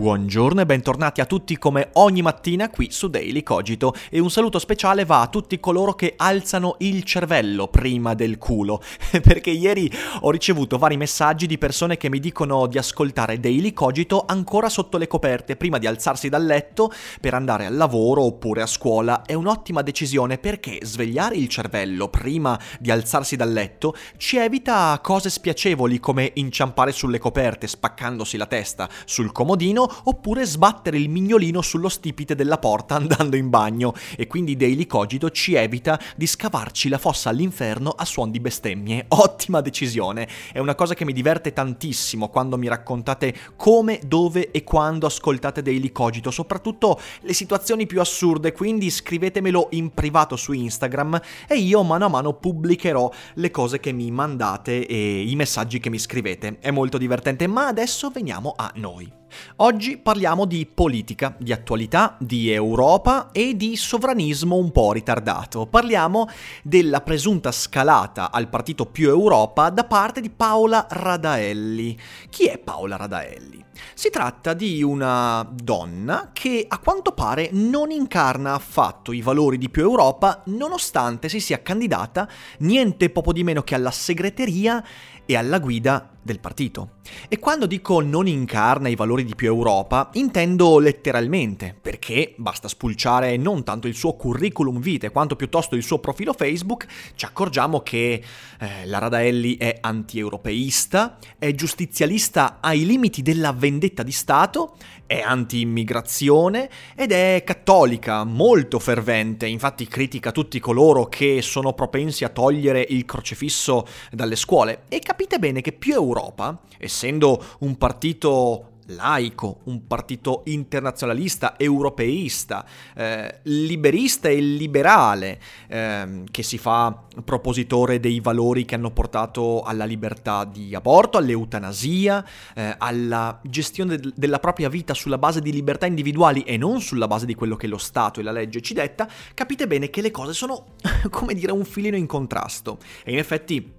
Buongiorno e bentornati a tutti come ogni mattina qui su Daily Cogito. E un saluto speciale va a tutti coloro che alzano il cervello prima del culo. Perché ieri ho ricevuto vari messaggi di persone che mi dicono di ascoltare Daily Cogito ancora sotto le coperte prima di alzarsi dal letto per andare al lavoro oppure a scuola. È un'ottima decisione perché svegliare il cervello prima di alzarsi dal letto ci evita cose spiacevoli come inciampare sulle coperte spaccandosi la testa sul comodino oppure sbattere il mignolino sullo stipite della porta andando in bagno e quindi Daily Cogito ci evita di scavarci la fossa all'inferno a suon di bestemmie. Ottima decisione, è una cosa che mi diverte tantissimo quando mi raccontate come, dove e quando ascoltate Daily Cogito, soprattutto le situazioni più assurde, quindi scrivetemelo in privato su Instagram e io mano a mano pubblicherò le cose che mi mandate e i messaggi che mi scrivete. È molto divertente, ma adesso veniamo a noi. Oggi parliamo di politica, di attualità, di Europa e di sovranismo un po' ritardato. Parliamo della presunta scalata al partito più Europa da parte di Paola Radaelli. Chi è Paola Radaelli? Si tratta di una donna che a quanto pare non incarna affatto i valori di più Europa nonostante si sia candidata niente poco di meno che alla segreteria e alla guida del partito. E quando dico non incarna i valori di più Europa, intendo letteralmente, perché basta spulciare non tanto il suo curriculum vitae quanto piuttosto il suo profilo Facebook, ci accorgiamo che eh, la Radaelli è anti-europeista, è giustizialista ai limiti della vendetta di Stato, è anti-immigrazione ed è cattolica, molto fervente, infatti critica tutti coloro che sono propensi a togliere il crocefisso dalle scuole. E capite bene che più Europa, essendo un partito laico, un partito internazionalista, europeista, eh, liberista e liberale, eh, che si fa propositore dei valori che hanno portato alla libertà di aborto, all'eutanasia, eh, alla gestione de- della propria vita sulla base di libertà individuali e non sulla base di quello che lo Stato e la legge ci detta, capite bene che le cose sono, come dire, un filino in contrasto. E in effetti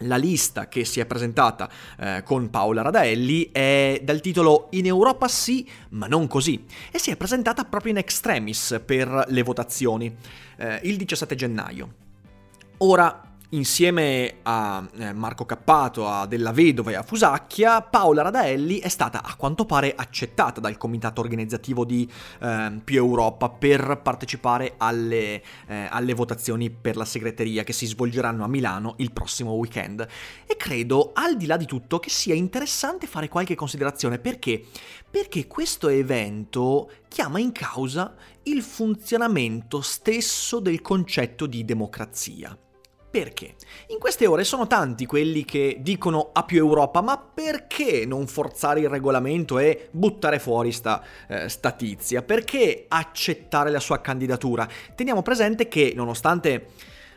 la lista che si è presentata eh, con Paola Radaelli è dal titolo In Europa sì, ma non così, e si è presentata proprio in extremis per le votazioni eh, il 17 gennaio. Ora, Insieme a eh, Marco Cappato, a Della Vedova e a Fusacchia, Paola Radaelli è stata a quanto pare accettata dal comitato organizzativo di eh, Più Europa per partecipare alle, eh, alle, votazioni per la segreteria che si svolgeranno a Milano il prossimo weekend. E credo, al di là di tutto, che sia interessante fare qualche considerazione perché? Perché questo evento chiama in causa il funzionamento stesso del concetto di democrazia. Perché? In queste ore sono tanti quelli che dicono a più Europa, ma perché non forzare il regolamento e buttare fuori sta, eh, sta? Perché accettare la sua candidatura? Teniamo presente che nonostante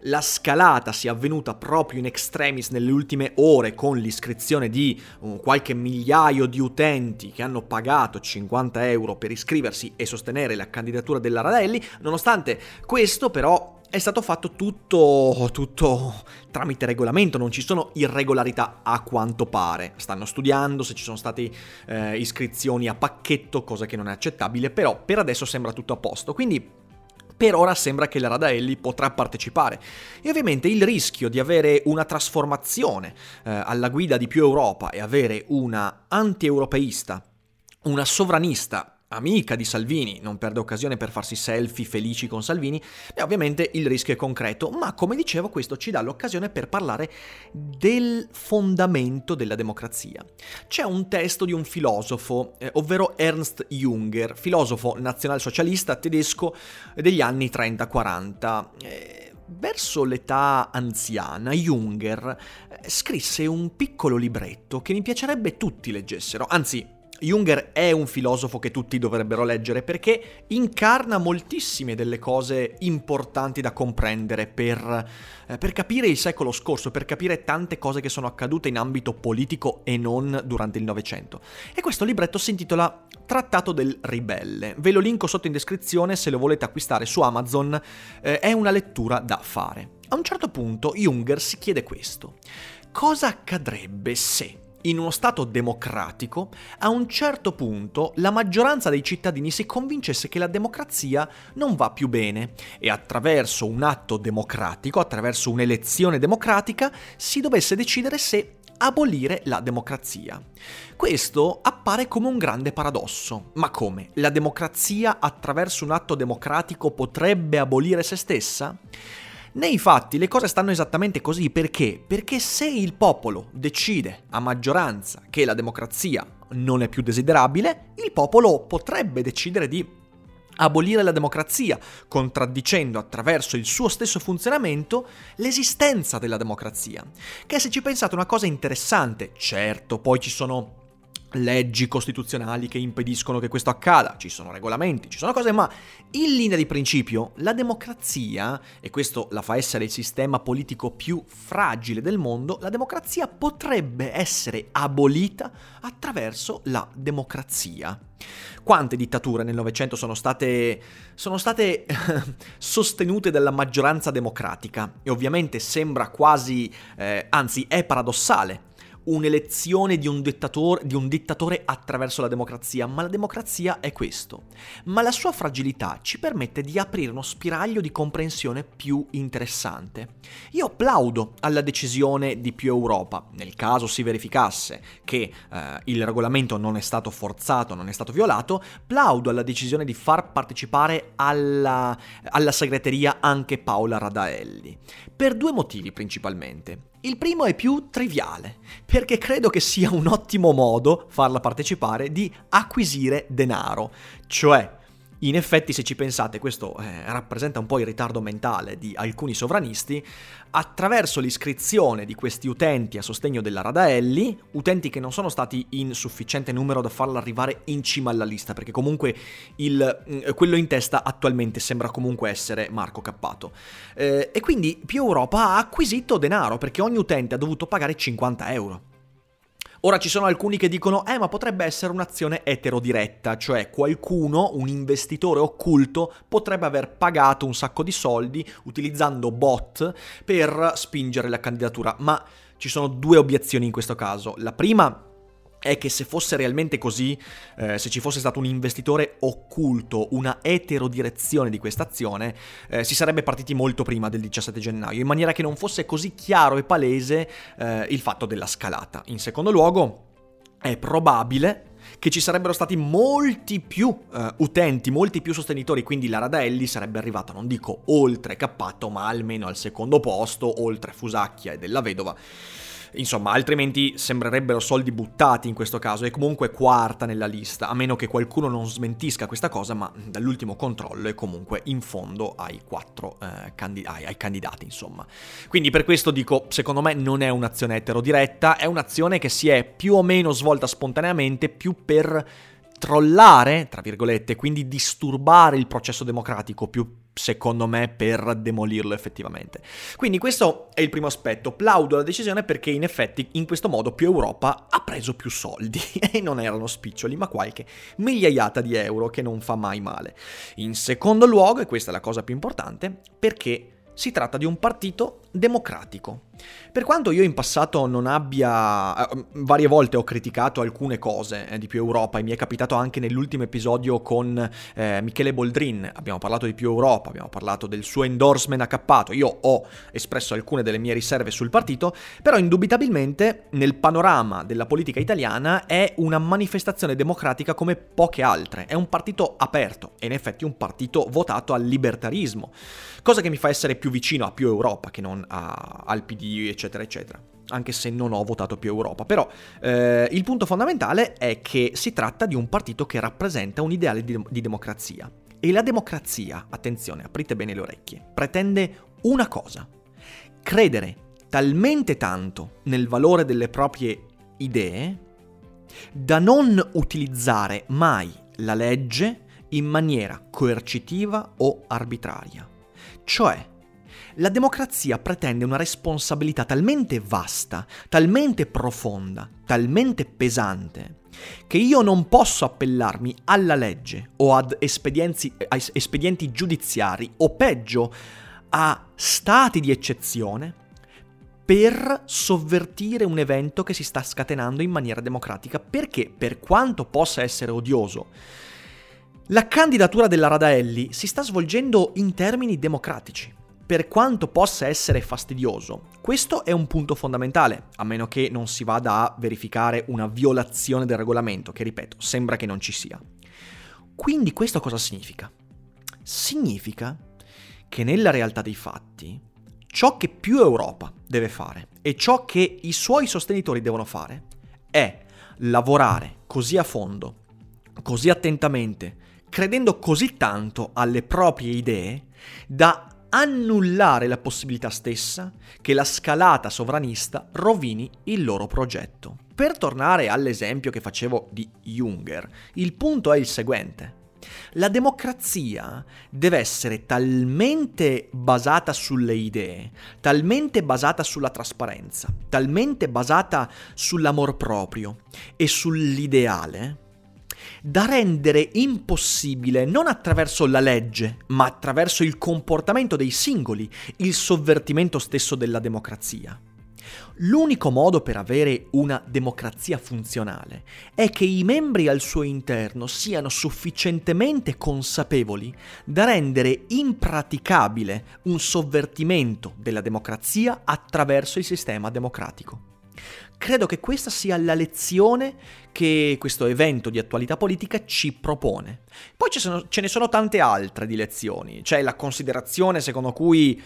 la scalata sia avvenuta proprio in extremis nelle ultime ore con l'iscrizione di uh, qualche migliaio di utenti che hanno pagato 50 euro per iscriversi e sostenere la candidatura della Radelli, nonostante questo però è stato fatto tutto, tutto tramite regolamento, non ci sono irregolarità a quanto pare. Stanno studiando se ci sono state eh, iscrizioni a pacchetto, cosa che non è accettabile, però per adesso sembra tutto a posto. Quindi per ora sembra che la Radaelli potrà partecipare. E ovviamente il rischio di avere una trasformazione eh, alla guida di più Europa e avere una anti-europeista, una sovranista amica di Salvini, non perde occasione per farsi selfie felici con Salvini, e ovviamente il rischio è concreto, ma come dicevo questo ci dà l'occasione per parlare del fondamento della democrazia. C'è un testo di un filosofo, eh, ovvero Ernst Junger, filosofo nazionalsocialista tedesco degli anni 30-40. Eh, Verso l'età anziana, Junger eh, scrisse un piccolo libretto che mi piacerebbe tutti leggessero, anzi Junger è un filosofo che tutti dovrebbero leggere perché incarna moltissime delle cose importanti da comprendere per, eh, per, capire il secolo scorso, per capire tante cose che sono accadute in ambito politico e non durante il Novecento. E questo libretto si intitola Trattato del Ribelle. Ve lo linko sotto in descrizione se lo volete acquistare su Amazon, eh, è una lettura da fare. A un certo punto Junger si chiede questo. Cosa accadrebbe se in uno Stato democratico, a un certo punto la maggioranza dei cittadini si convincesse che la democrazia non va più bene e attraverso un atto democratico, attraverso un'elezione democratica, si dovesse decidere se abolire la democrazia. Questo appare come un grande paradosso. Ma come? La democrazia attraverso un atto democratico potrebbe abolire se stessa? Nei fatti le cose stanno esattamente così perché? Perché se il popolo decide a maggioranza che la democrazia non è più desiderabile, il popolo potrebbe decidere di abolire la democrazia, contraddicendo attraverso il suo stesso funzionamento l'esistenza della democrazia. Che se ci pensate una cosa interessante, certo, poi ci sono leggi costituzionali che impediscono che questo accada, ci sono regolamenti, ci sono cose, ma in linea di principio la democrazia, e questo la fa essere il sistema politico più fragile del mondo, la democrazia potrebbe essere abolita attraverso la democrazia. Quante dittature nel Novecento sono state, sono state sostenute dalla maggioranza democratica? E ovviamente sembra quasi, eh, anzi è paradossale un'elezione di un, di un dittatore attraverso la democrazia, ma la democrazia è questo. Ma la sua fragilità ci permette di aprire uno spiraglio di comprensione più interessante. Io plaudo alla decisione di più Europa, nel caso si verificasse che eh, il regolamento non è stato forzato, non è stato violato, plaudo alla decisione di far partecipare alla, alla segreteria anche Paola Radaelli. Per due motivi principalmente. Il primo è più triviale, perché credo che sia un ottimo modo farla partecipare di acquisire denaro, cioè in effetti, se ci pensate, questo eh, rappresenta un po' il ritardo mentale di alcuni sovranisti. Attraverso l'iscrizione di questi utenti a sostegno della Radaelli, utenti che non sono stati in sufficiente numero da farla arrivare in cima alla lista, perché comunque il, mm, quello in testa attualmente sembra comunque essere Marco Cappato. Eh, e quindi più Europa ha acquisito denaro, perché ogni utente ha dovuto pagare 50 euro. Ora ci sono alcuni che dicono, eh ma potrebbe essere un'azione eterodiretta, cioè qualcuno, un investitore occulto, potrebbe aver pagato un sacco di soldi utilizzando bot per spingere la candidatura, ma ci sono due obiezioni in questo caso. La prima è che se fosse realmente così, eh, se ci fosse stato un investitore occulto, una eterodirezione di questa azione, eh, si sarebbe partiti molto prima del 17 gennaio, in maniera che non fosse così chiaro e palese eh, il fatto della scalata. In secondo luogo, è probabile che ci sarebbero stati molti più uh, utenti, molti più sostenitori, quindi la Radelli sarebbe arrivata, non dico oltre Cappato, ma almeno al secondo posto, oltre Fusacchia e della Vedova. Insomma, altrimenti sembrerebbero soldi buttati in questo caso e comunque quarta nella lista, a meno che qualcuno non smentisca questa cosa, ma dall'ultimo controllo è comunque in fondo ai quattro eh, candid- ai, candidati, insomma. Quindi per questo dico, secondo me non è un'azione eterodiretta, è un'azione che si è più o meno svolta spontaneamente, più per trollare, tra virgolette, quindi disturbare il processo democratico più secondo me per demolirlo effettivamente. Quindi questo è il primo aspetto. Plaudo alla decisione perché in effetti in questo modo più Europa ha preso più soldi e non erano spiccioli, ma qualche migliaiata di euro che non fa mai male. In secondo luogo, e questa è la cosa più importante, perché si tratta di un partito democratico. Per quanto io in passato non abbia... Eh, varie volte ho criticato alcune cose eh, di più Europa e mi è capitato anche nell'ultimo episodio con eh, Michele Boldrin, abbiamo parlato di più Europa, abbiamo parlato del suo endorsement accappato, io ho espresso alcune delle mie riserve sul partito, però indubitabilmente nel panorama della politica italiana è una manifestazione democratica come poche altre, è un partito aperto e in effetti un partito votato al libertarismo, cosa che mi fa essere più vicino a più Europa che non a, al PD, eccetera, eccetera. Anche se non ho votato più Europa. Però eh, il punto fondamentale è che si tratta di un partito che rappresenta un ideale di, di democrazia. E la democrazia, attenzione, aprite bene le orecchie, pretende una cosa. Credere talmente tanto nel valore delle proprie idee da non utilizzare mai la legge in maniera coercitiva o arbitraria. Cioè, la democrazia pretende una responsabilità talmente vasta, talmente profonda, talmente pesante, che io non posso appellarmi alla legge o ad espedienti, espedienti giudiziari o peggio a stati di eccezione per sovvertire un evento che si sta scatenando in maniera democratica, perché? Per quanto possa essere odioso, la candidatura della Radaelli si sta svolgendo in termini democratici. Per quanto possa essere fastidioso, questo è un punto fondamentale, a meno che non si vada a verificare una violazione del regolamento, che ripeto, sembra che non ci sia. Quindi questo cosa significa? Significa che nella realtà dei fatti ciò che più Europa deve fare e ciò che i suoi sostenitori devono fare è lavorare così a fondo, così attentamente, credendo così tanto alle proprie idee da annullare la possibilità stessa che la scalata sovranista rovini il loro progetto. Per tornare all'esempio che facevo di Junger, il punto è il seguente. La democrazia deve essere talmente basata sulle idee, talmente basata sulla trasparenza, talmente basata sull'amor proprio e sull'ideale, da rendere impossibile, non attraverso la legge, ma attraverso il comportamento dei singoli, il sovvertimento stesso della democrazia. L'unico modo per avere una democrazia funzionale è che i membri al suo interno siano sufficientemente consapevoli da rendere impraticabile un sovvertimento della democrazia attraverso il sistema democratico. Credo che questa sia la lezione che questo evento di attualità politica ci propone. Poi ce ne sono tante altre di lezioni, c'è la considerazione secondo cui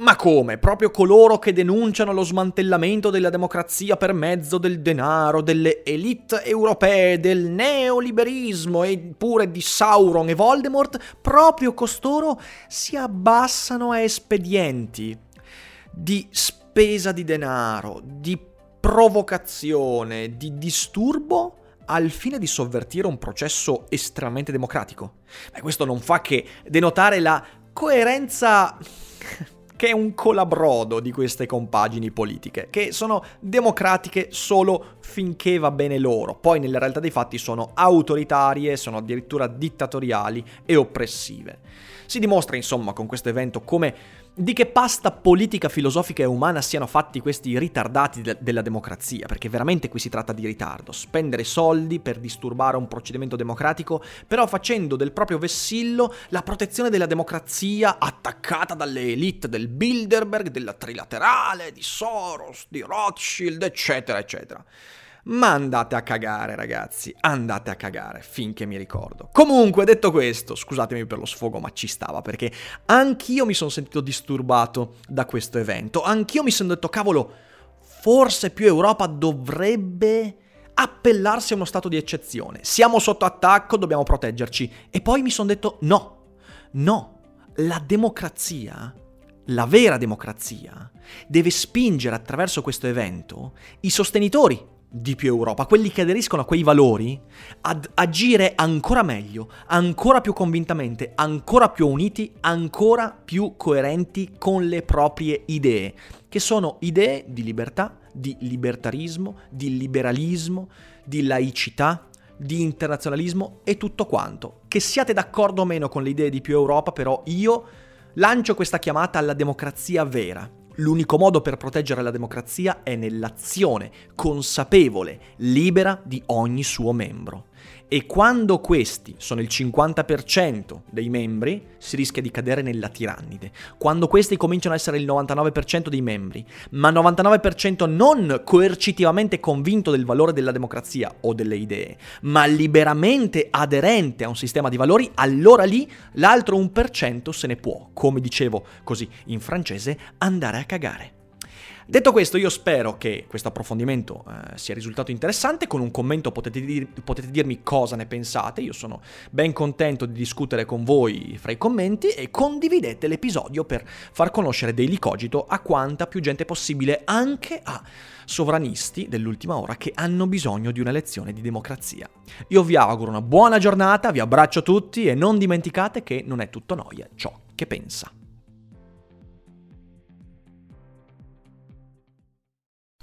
ma come? Proprio coloro che denunciano lo smantellamento della democrazia per mezzo del denaro, delle elite europee, del neoliberismo e pure di Sauron e Voldemort, proprio costoro si abbassano a espedienti di spesa di denaro, di provocazione, di disturbo al fine di sovvertire un processo estremamente democratico. Beh, questo non fa che denotare la coerenza che è un colabrodo di queste compagini politiche, che sono democratiche solo finché va bene loro, poi nella realtà dei fatti sono autoritarie, sono addirittura dittatoriali e oppressive. Si dimostra insomma con questo evento come di che pasta politica, filosofica e umana siano fatti questi ritardati de- della democrazia, perché veramente qui si tratta di ritardo, spendere soldi per disturbare un procedimento democratico, però facendo del proprio vessillo la protezione della democrazia attaccata dalle elite del Bilderberg, della Trilaterale, di Soros, di Rothschild, eccetera, eccetera. Ma andate a cagare, ragazzi, andate a cagare, finché mi ricordo. Comunque, detto questo, scusatemi per lo sfogo, ma ci stava, perché anch'io mi sono sentito disturbato da questo evento. Anch'io mi sono detto, cavolo, forse più Europa dovrebbe appellarsi a uno stato di eccezione. Siamo sotto attacco, dobbiamo proteggerci. E poi mi sono detto, no, no, la democrazia la vera democrazia deve spingere attraverso questo evento i sostenitori di più Europa, quelli che aderiscono a quei valori, ad agire ancora meglio, ancora più convintamente, ancora più uniti, ancora più coerenti con le proprie idee, che sono idee di libertà, di libertarismo, di liberalismo, di laicità, di internazionalismo e tutto quanto. Che siate d'accordo o meno con le idee di più Europa, però io lancio questa chiamata alla democrazia vera L'unico modo per proteggere la democrazia è nell'azione consapevole, libera di ogni suo membro. E quando questi sono il 50% dei membri, si rischia di cadere nella tirannide. Quando questi cominciano ad essere il 99% dei membri, ma 99% non coercitivamente convinto del valore della democrazia o delle idee, ma liberamente aderente a un sistema di valori, allora lì l'altro 1% se ne può, come dicevo così in francese, andare a cagare. Detto questo, io spero che questo approfondimento eh, sia risultato interessante. Con un commento potete, dir- potete, dirmi cosa ne pensate. Io sono ben contento di discutere con voi fra i commenti e condividete l'episodio per far conoscere Daily Cogito a quanta più gente possibile, anche a sovranisti dell'ultima ora che hanno bisogno di una lezione di democrazia. Io vi auguro una buona giornata, vi abbraccio tutti e non dimenticate che non è tutto noia ciò che pensa.